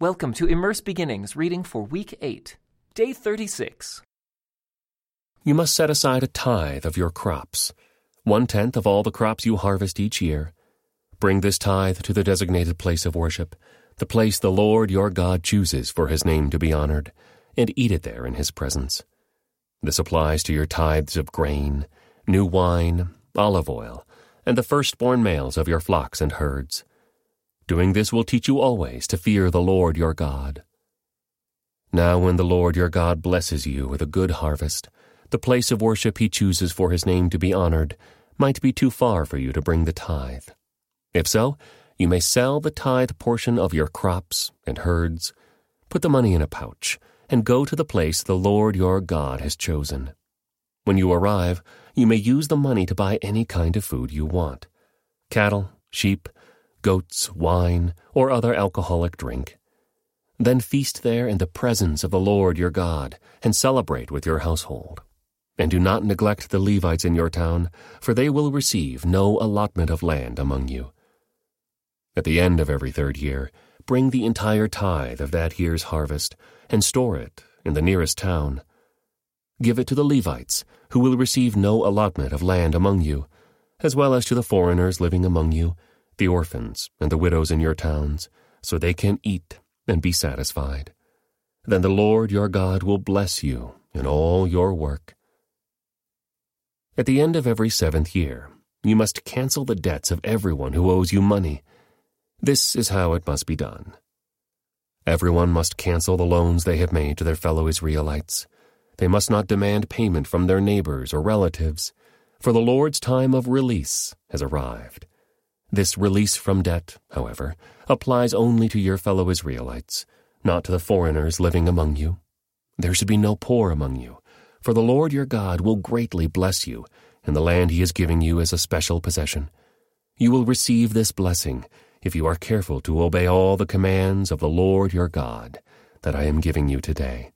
Welcome to Immerse Beginnings reading for week 8, day 36. You must set aside a tithe of your crops, one tenth of all the crops you harvest each year. Bring this tithe to the designated place of worship, the place the Lord your God chooses for his name to be honored, and eat it there in his presence. This applies to your tithes of grain, new wine, olive oil, and the firstborn males of your flocks and herds Doing this will teach you always to fear the Lord your God. Now, when the Lord your God blesses you with a good harvest, the place of worship he chooses for his name to be honored might be too far for you to bring the tithe. If so, you may sell the tithe portion of your crops and herds, put the money in a pouch, and go to the place the Lord your God has chosen. When you arrive, you may use the money to buy any kind of food you want cattle, sheep, goats, wine, or other alcoholic drink. Then feast there in the presence of the Lord your God, and celebrate with your household. And do not neglect the Levites in your town, for they will receive no allotment of land among you. At the end of every third year, bring the entire tithe of that year's harvest, and store it in the nearest town. Give it to the Levites, who will receive no allotment of land among you, as well as to the foreigners living among you, the orphans and the widows in your towns, so they can eat and be satisfied. Then the Lord your God will bless you in all your work. At the end of every seventh year, you must cancel the debts of everyone who owes you money. This is how it must be done. Everyone must cancel the loans they have made to their fellow Israelites. They must not demand payment from their neighbors or relatives, for the Lord's time of release has arrived. This release from debt, however, applies only to your fellow Israelites, not to the foreigners living among you. There should be no poor among you, for the Lord your God will greatly bless you in the land he is giving you as a special possession. You will receive this blessing if you are careful to obey all the commands of the Lord your God that I am giving you today.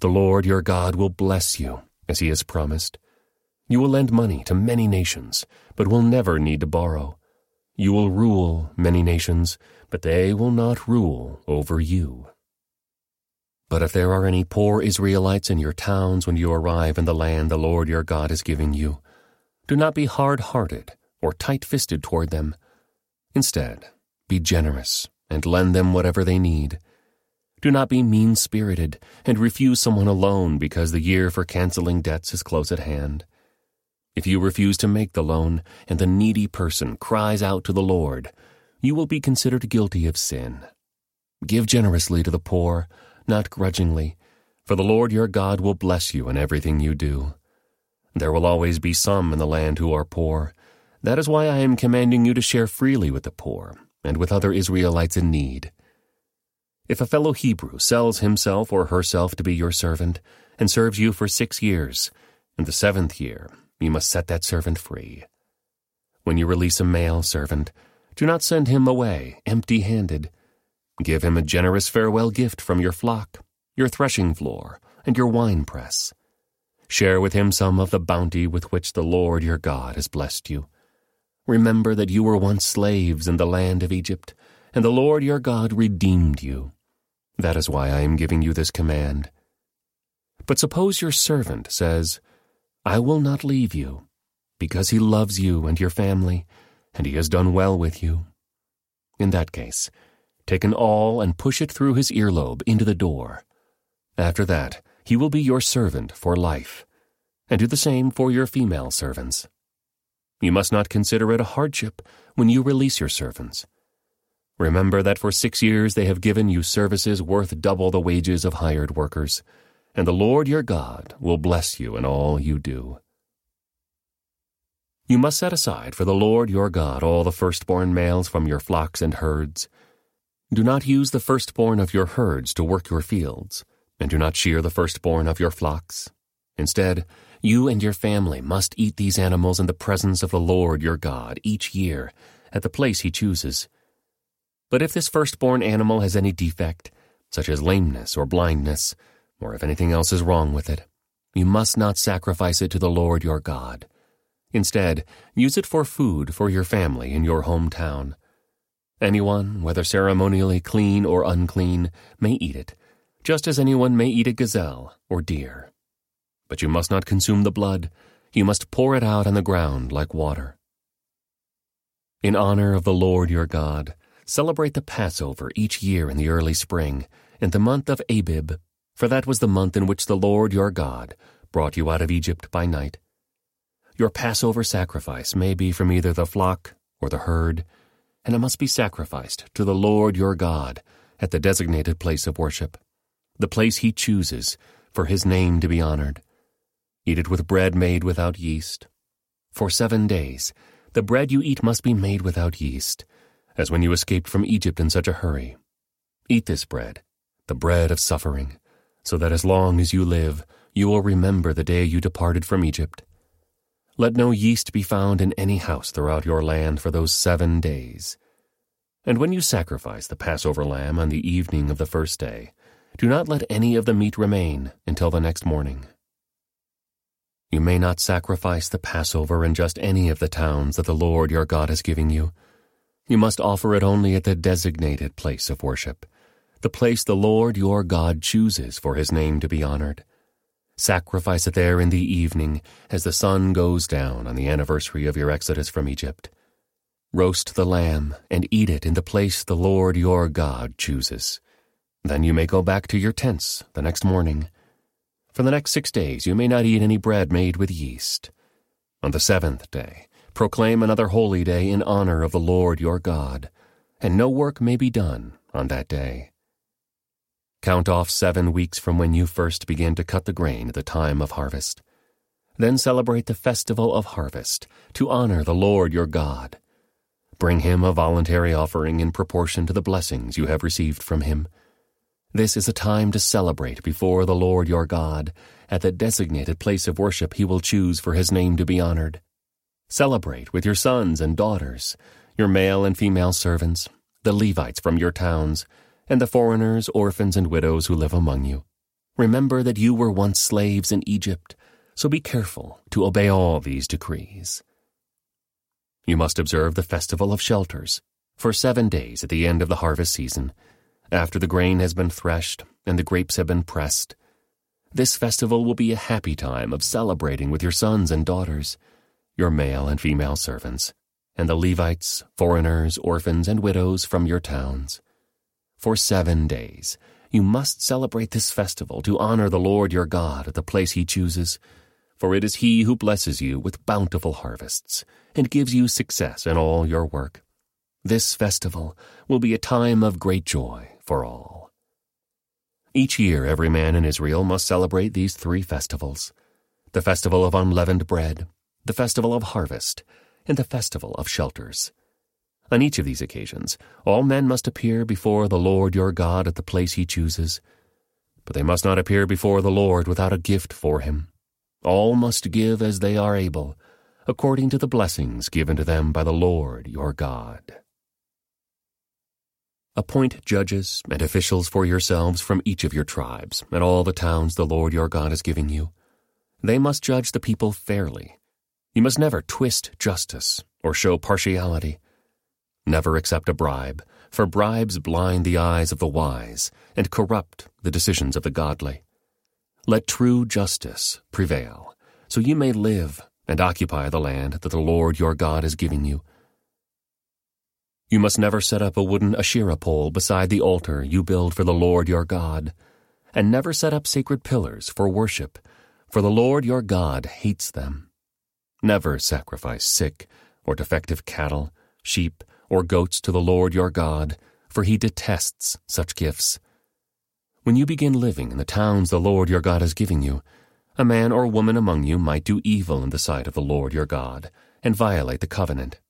The Lord your God will bless you, as he has promised. You will lend money to many nations, but will never need to borrow. You will rule many nations, but they will not rule over you. But if there are any poor Israelites in your towns when you arrive in the land the Lord your God is giving you, do not be hard hearted or tight fisted toward them. Instead, be generous and lend them whatever they need. Do not be mean spirited and refuse someone a loan because the year for canceling debts is close at hand. If you refuse to make the loan, and the needy person cries out to the Lord, you will be considered guilty of sin. Give generously to the poor, not grudgingly, for the Lord your God will bless you in everything you do. There will always be some in the land who are poor. That is why I am commanding you to share freely with the poor and with other Israelites in need. If a fellow Hebrew sells himself or herself to be your servant and serves you for six years, in the seventh year you must set that servant free. When you release a male servant, do not send him away empty handed. Give him a generous farewell gift from your flock, your threshing floor, and your winepress. Share with him some of the bounty with which the Lord your God has blessed you. Remember that you were once slaves in the land of Egypt, and the Lord your God redeemed you. That is why I am giving you this command. But suppose your servant says, I will not leave you, because he loves you and your family, and he has done well with you. In that case, take an awl and push it through his earlobe into the door. After that, he will be your servant for life, and do the same for your female servants. You must not consider it a hardship when you release your servants. Remember that for six years they have given you services worth double the wages of hired workers and the Lord your God will bless you in all you do. You must set aside for the Lord your God all the firstborn males from your flocks and herds. Do not use the firstborn of your herds to work your fields, and do not shear the firstborn of your flocks. Instead, you and your family must eat these animals in the presence of the Lord your God each year at the place he chooses. But if this firstborn animal has any defect, such as lameness or blindness, or if anything else is wrong with it. You must not sacrifice it to the Lord your God. Instead, use it for food for your family in your hometown. Anyone, whether ceremonially clean or unclean, may eat it, just as anyone may eat a gazelle or deer. But you must not consume the blood, you must pour it out on the ground like water. In honor of the Lord your God, celebrate the Passover each year in the early spring, in the month of Abib, for that was the month in which the Lord your God brought you out of Egypt by night. Your Passover sacrifice may be from either the flock or the herd, and it must be sacrificed to the Lord your God at the designated place of worship, the place he chooses for his name to be honored. Eat it with bread made without yeast. For seven days, the bread you eat must be made without yeast, as when you escaped from Egypt in such a hurry. Eat this bread, the bread of suffering, so that as long as you live, you will remember the day you departed from Egypt. Let no yeast be found in any house throughout your land for those seven days. And when you sacrifice the Passover lamb on the evening of the first day, do not let any of the meat remain until the next morning. You may not sacrifice the Passover in just any of the towns that the Lord your God is giving you. You must offer it only at the designated place of worship, the place the Lord your God chooses for his name to be honored. Sacrifice it there in the evening as the sun goes down on the anniversary of your exodus from Egypt. Roast the lamb and eat it in the place the Lord your God chooses. Then you may go back to your tents the next morning. For the next six days you may not eat any bread made with yeast. On the seventh day, proclaim another holy day in honor of the Lord your God, and no work may be done on that day. Count off seven weeks from when you first begin to cut the grain at the time of harvest. Then celebrate the festival of harvest to honor the Lord your God. Bring him a voluntary offering in proportion to the blessings you have received from him. This is a time to celebrate before the Lord your God at the designated place of worship he will choose for his name to be honored. Celebrate with your sons and daughters, your male and female servants, the Levites from your towns, and the foreigners, orphans, and widows who live among you. Remember that you were once slaves in Egypt, so be careful to obey all these decrees. You must observe the festival of shelters for seven days at the end of the harvest season, after the grain has been threshed and the grapes have been pressed. This festival will be a happy time of celebrating with your sons and daughters, your male and female servants, and the Levites, foreigners, orphans, and widows from your towns. For seven days, you must celebrate this festival to honor the Lord your God at the place he chooses, for it is he who blesses you with bountiful harvests and gives you success in all your work. This festival will be a time of great joy for all. Each year, every man in Israel must celebrate these three festivals the festival of unleavened bread, the festival of harvest, and the festival of shelters. On each of these occasions, all men must appear before the Lord your God at the place he chooses. But they must not appear before the Lord without a gift for him. All must give as they are able, according to the blessings given to them by the Lord your God. Appoint judges and officials for yourselves from each of your tribes and all the towns the Lord your God is giving you. They must judge the people fairly. You must never twist justice or show partiality. Never accept a bribe, for bribes blind the eyes of the wise and corrupt the decisions of the godly. Let true justice prevail, so you may live and occupy the land that the Lord your God is giving you. You must never set up a wooden Asherah pole beside the altar you build for the Lord your God, and never set up sacred pillars for worship, for the Lord your God hates them. Never sacrifice sick or defective cattle, sheep, or goats to the Lord your God, for he detests such gifts. When you begin living in the towns the Lord your God is giving you, a man or woman among you might do evil in the sight of the Lord your God and violate the covenant.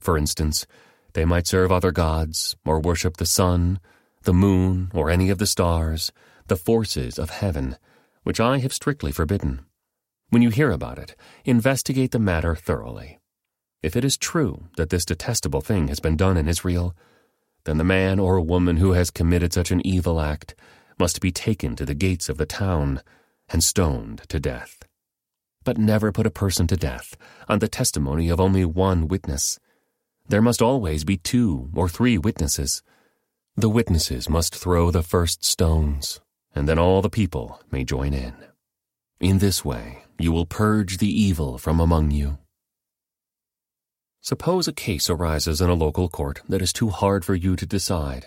For instance, they might serve other gods or worship the sun, the moon, or any of the stars, the forces of heaven, which I have strictly forbidden. When you hear about it, investigate the matter thoroughly. If it is true that this detestable thing has been done in Israel, then the man or woman who has committed such an evil act must be taken to the gates of the town and stoned to death. But never put a person to death on the testimony of only one witness. there must always be two or three witnesses. The witnesses must throw the first stones, and then all the people may join in. In this way, you will purge the evil from among you. Suppose a case arises in a local court that is too hard for you to decide.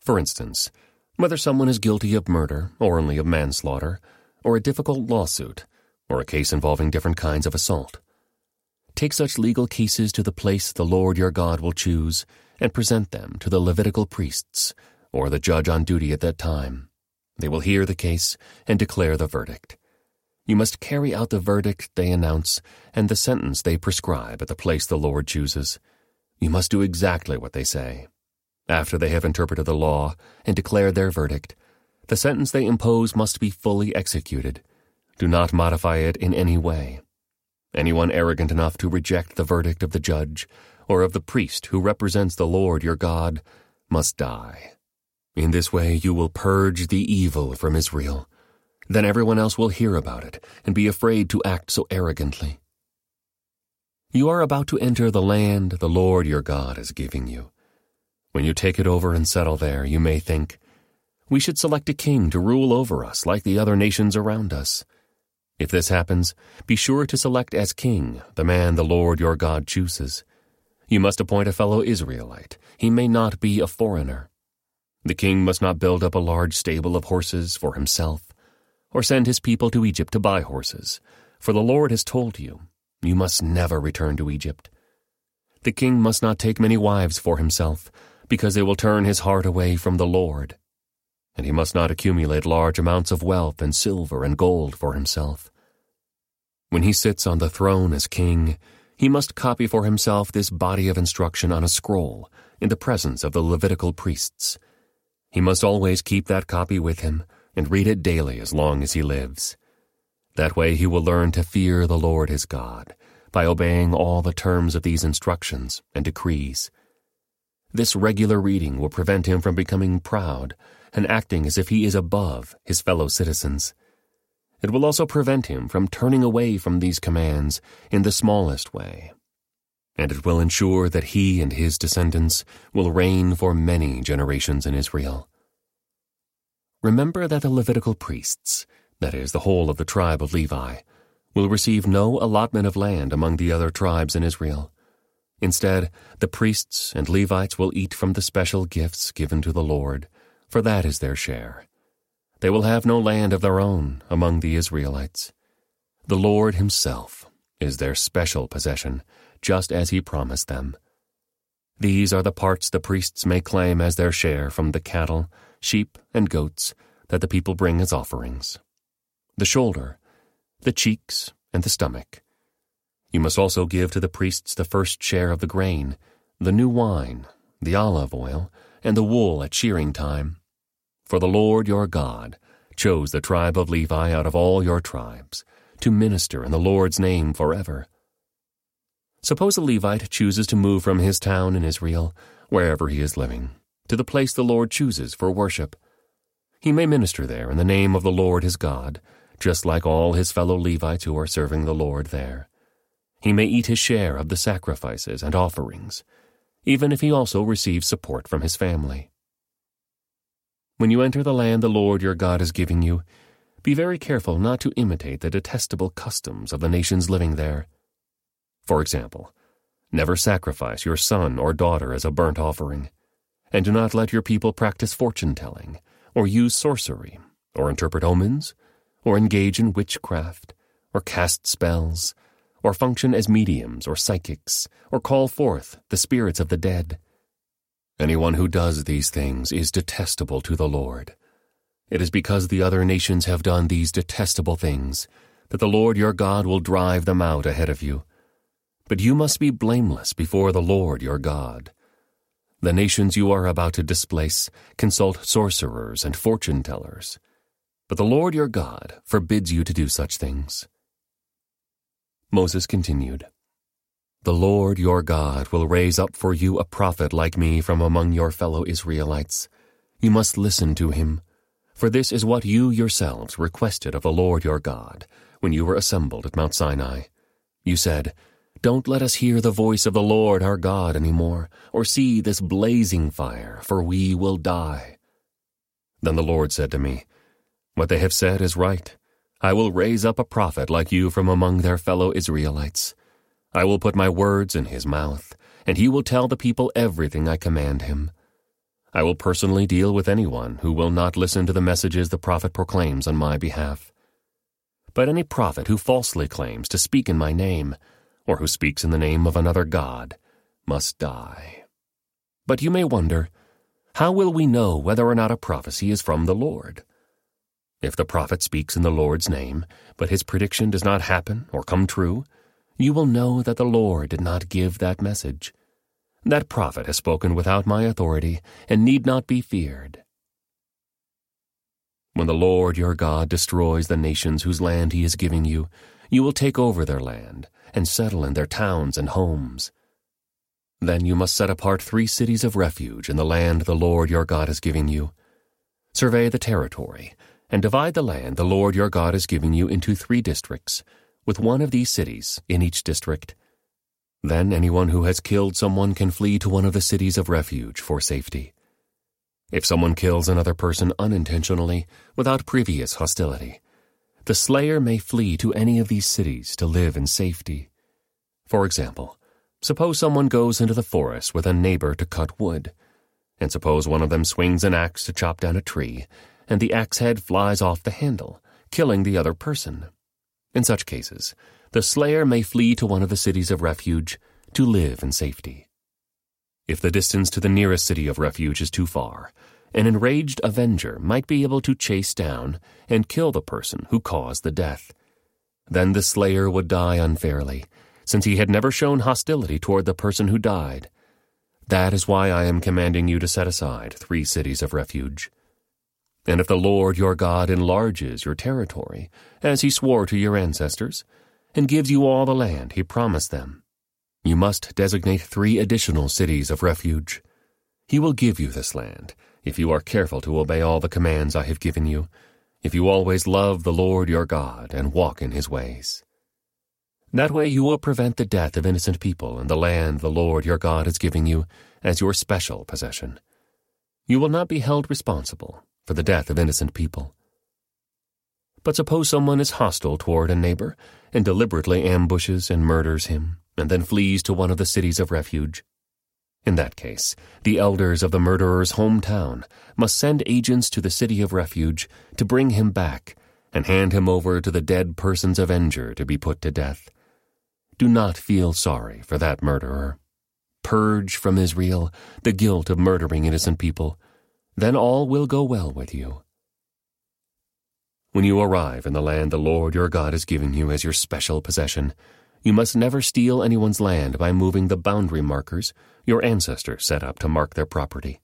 For instance, whether someone is guilty of murder or only of manslaughter, or a difficult lawsuit, or a case involving different kinds of assault. Take such legal cases to the place the Lord your God will choose and present them to the Levitical priests or the judge on duty at that time. They will hear the case and declare the verdict. You must carry out the verdict they announce and the sentence they prescribe at the place the Lord chooses. You must do exactly what they say. After they have interpreted the law and declared their verdict, the sentence they impose must be fully executed. Do not modify it in any way. Anyone arrogant enough to reject the verdict of the judge or of the priest who represents the Lord your God must die. In this way you will purge the evil from Israel. Then everyone else will hear about it and be afraid to act so arrogantly. You are about to enter the land the Lord your God is giving you. When you take it over and settle there, you may think, we should select a king to rule over us like the other nations around us. If this happens, be sure to select as king the man the Lord your God chooses. You must appoint a fellow Israelite. He may not be a foreigner. The king must not build up a large stable of horses for himself, or send his people to Egypt to buy horses, for the Lord has told you, you must never return to Egypt. The king must not take many wives for himself, because they will turn his heart away from the Lord. And he must not accumulate large amounts of wealth and silver and gold for himself. When he sits on the throne as king, he must copy for himself this body of instruction on a scroll in the presence of the Levitical priests. He must always keep that copy with him and read it daily as long as he lives. That way he will learn to fear the Lord his God by obeying all the terms of these instructions and decrees. This regular reading will prevent him from becoming proud and acting as if he is above his fellow citizens. It will also prevent him from turning away from these commands in the smallest way. And it will ensure that he and his descendants will reign for many generations in Israel. Remember that the Levitical priests, that is, the whole of the tribe of Levi, will receive no allotment of land among the other tribes in Israel. Instead, the priests and Levites will eat from the special gifts given to the Lord, for that is their share. They will have no land of their own among the Israelites. The Lord Himself is their special possession, just as He promised them. These are the parts the priests may claim as their share from the cattle, sheep, and goats that the people bring as offerings the shoulder, the cheeks, and the stomach. You must also give to the priests the first share of the grain, the new wine, the olive oil, and the wool at shearing time for the Lord your God chose the tribe of Levi out of all your tribes to minister in the Lord's name forever. Suppose a Levite chooses to move from his town in Israel, wherever he is living, to the place the Lord chooses for worship. He may minister there in the name of the Lord his God, just like all his fellow Levites who are serving the Lord there. He may eat his share of the sacrifices and offerings, even if he also receives support from his family. When you enter the land the Lord your God is giving you, be very careful not to imitate the detestable customs of the nations living there. For example, never sacrifice your son or daughter as a burnt offering, and do not let your people practice fortune telling, or use sorcery, or interpret omens, or engage in witchcraft, or cast spells, or function as mediums or psychics, or call forth the spirits of the dead. Anyone who does these things is detestable to the Lord. It is because the other nations have done these detestable things that the Lord your God will drive them out ahead of you. But you must be blameless before the Lord your God. The nations you are about to displace consult sorcerers and fortune tellers. But the Lord your God forbids you to do such things. Moses continued. The Lord your God will raise up for you a prophet like me from among your fellow Israelites. You must listen to him, for this is what you yourselves requested of the Lord your God when you were assembled at Mount Sinai. You said, Don't let us hear the voice of the Lord our God any more, or see this blazing fire, for we will die. Then the Lord said to me, What they have said is right. I will raise up a prophet like you from among their fellow Israelites. I will put my words in his mouth, and he will tell the people everything I command him. I will personally deal with anyone who will not listen to the messages the prophet proclaims on my behalf. But any prophet who falsely claims to speak in my name, or who speaks in the name of another God, must die. But you may wonder, how will we know whether or not a prophecy is from the Lord? If the prophet speaks in the Lord's name, but his prediction does not happen or come true, you will know that the Lord did not give that message. That prophet has spoken without my authority and need not be feared. When the Lord your God destroys the nations whose land he is giving you, you will take over their land and settle in their towns and homes. Then you must set apart three cities of refuge in the land the Lord your God is giving you. Survey the territory and divide the land the Lord your God is giving you into three districts, with one of these cities in each district. Then anyone who has killed someone can flee to one of the cities of refuge for safety. If someone kills another person unintentionally, without previous hostility, the slayer may flee to any of these cities to live in safety. For example, suppose someone goes into the forest with a neighbor to cut wood, and suppose one of them swings an axe to chop down a tree, and the axe head flies off the handle, killing the other person. In such cases, the slayer may flee to one of the cities of refuge to live in safety. If the distance to the nearest city of refuge is too far, an enraged avenger might be able to chase down and kill the person who caused the death. Then the slayer would die unfairly, since he had never shown hostility toward the person who died. That is why I am commanding you to set aside three cities of refuge. And if the Lord your God enlarges your territory, as he swore to your ancestors, and gives you all the land he promised them, you must designate three additional cities of refuge. He will give you this land, if you are careful to obey all the commands I have given you, if you always love the Lord your God and walk in his ways. That way you will prevent the death of innocent people in the land the Lord your God is giving you as your special possession. You will not be held responsible for the death of innocent people. But suppose someone is hostile toward a neighbor and deliberately ambushes and murders him, and then flees to one of the cities of refuge. In that case, the elders of the murderer's hometown must send agents to the city of refuge to bring him back and hand him over to the dead person's avenger to be put to death. Do not feel sorry for that murderer. Purge from Israel the guilt of murdering innocent people then all will go well with you. When you arrive in the land the Lord your God has given you as your special possession, you must never steal anyone's land by moving the boundary markers your ancestors set up to mark their property.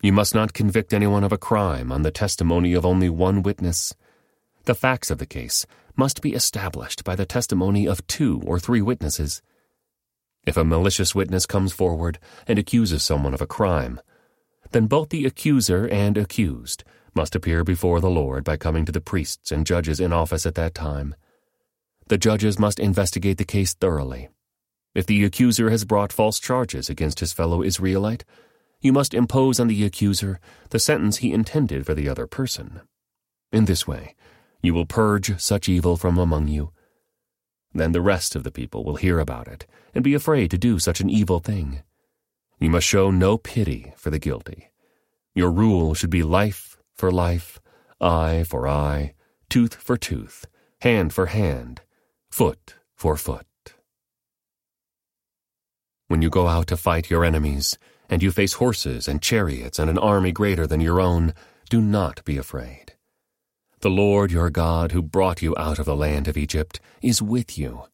You must not convict anyone of a crime on the testimony of only one witness. The facts of the case must be established by the testimony of two or three witnesses. If a malicious witness comes forward and accuses someone of a crime, then both the accuser and accused must appear before the Lord by coming to the priests and judges in office at that time. The judges must investigate the case thoroughly. If the accuser has brought false charges against his fellow Israelite, you must impose on the accuser the sentence he intended for the other person. In this way, you will purge such evil from among you. Then the rest of the people will hear about it and be afraid to do such an evil thing. You must show no pity for the guilty. Your rule should be life for life, eye for eye, tooth for tooth, hand for hand, foot for foot. When you go out to fight your enemies, and you face horses and chariots and an army greater than your own, do not be afraid. The Lord your God, who brought you out of the land of Egypt, is with you.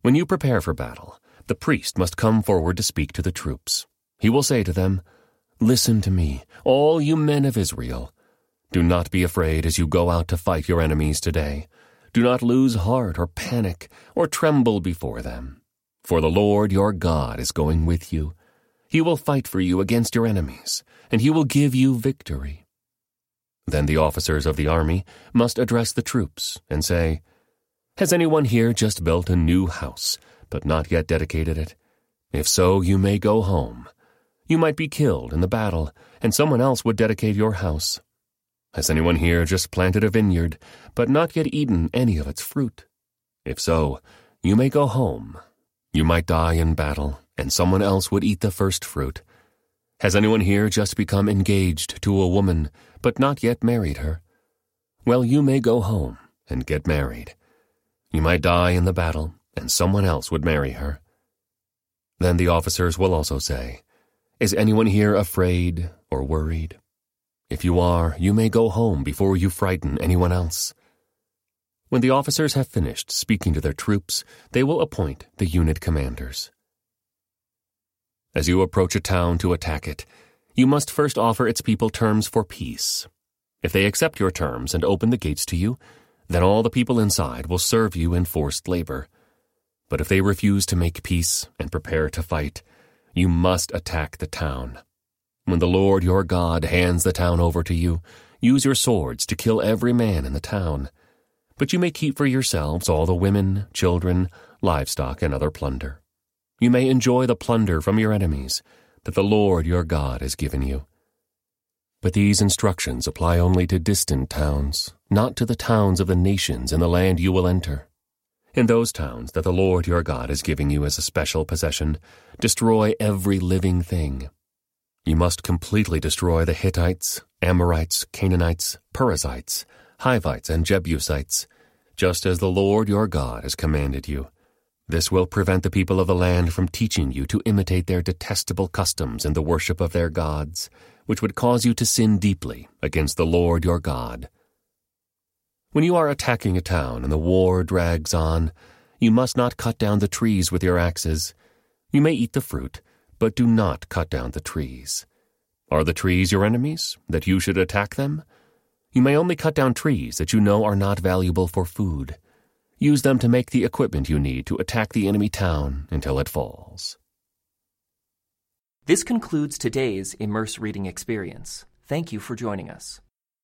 When you prepare for battle, the priest must come forward to speak to the troops. He will say to them, Listen to me, all you men of Israel. Do not be afraid as you go out to fight your enemies today. Do not lose heart or panic or tremble before them. For the Lord your God is going with you. He will fight for you against your enemies, and he will give you victory. Then the officers of the army must address the troops and say, Has anyone here just built a new house, but not yet dedicated it? If so, you may go home. You might be killed in the battle, and someone else would dedicate your house. Has anyone here just planted a vineyard, but not yet eaten any of its fruit? If so, you may go home. You might die in battle, and someone else would eat the first fruit. Has anyone here just become engaged to a woman, but not yet married her? Well, you may go home and get married. You might die in the battle, and someone else would marry her. Then the officers will also say, Is anyone here afraid or worried? If you are, you may go home before you frighten anyone else. When the officers have finished speaking to their troops, they will appoint the unit commanders. As you approach a town to attack it, you must first offer its people terms for peace. If they accept your terms and open the gates to you, then all the people inside will serve you in forced labor. But if they refuse to make peace and prepare to fight, you must attack the town. When the Lord your God hands the town over to you, use your swords to kill every man in the town. But you may keep for yourselves all the women, children, livestock, and other plunder. You may enjoy the plunder from your enemies that the Lord your God has given you. But these instructions apply only to distant towns, not to the towns of the nations in the land you will enter. In those towns that the Lord your God is giving you as a special possession, destroy every living thing you must completely destroy the Hittites, Amorites, Canaanites, Perizzites, Hivites, and Jebusites, just as the Lord your God has commanded you. This will prevent the people of the land from teaching you to imitate their detestable customs and the worship of their gods, which would cause you to sin deeply against the Lord your God. When you are attacking a town and the war drags on, you must not cut down the trees with your axes. You may eat the fruit, but do not cut down the trees. Are the trees your enemies, that you should attack them? You may only cut down trees that you know are not valuable for food. Use them to make the equipment you need to attack the enemy town until it falls. This concludes today's Immerse Reading Experience. Thank you for joining us.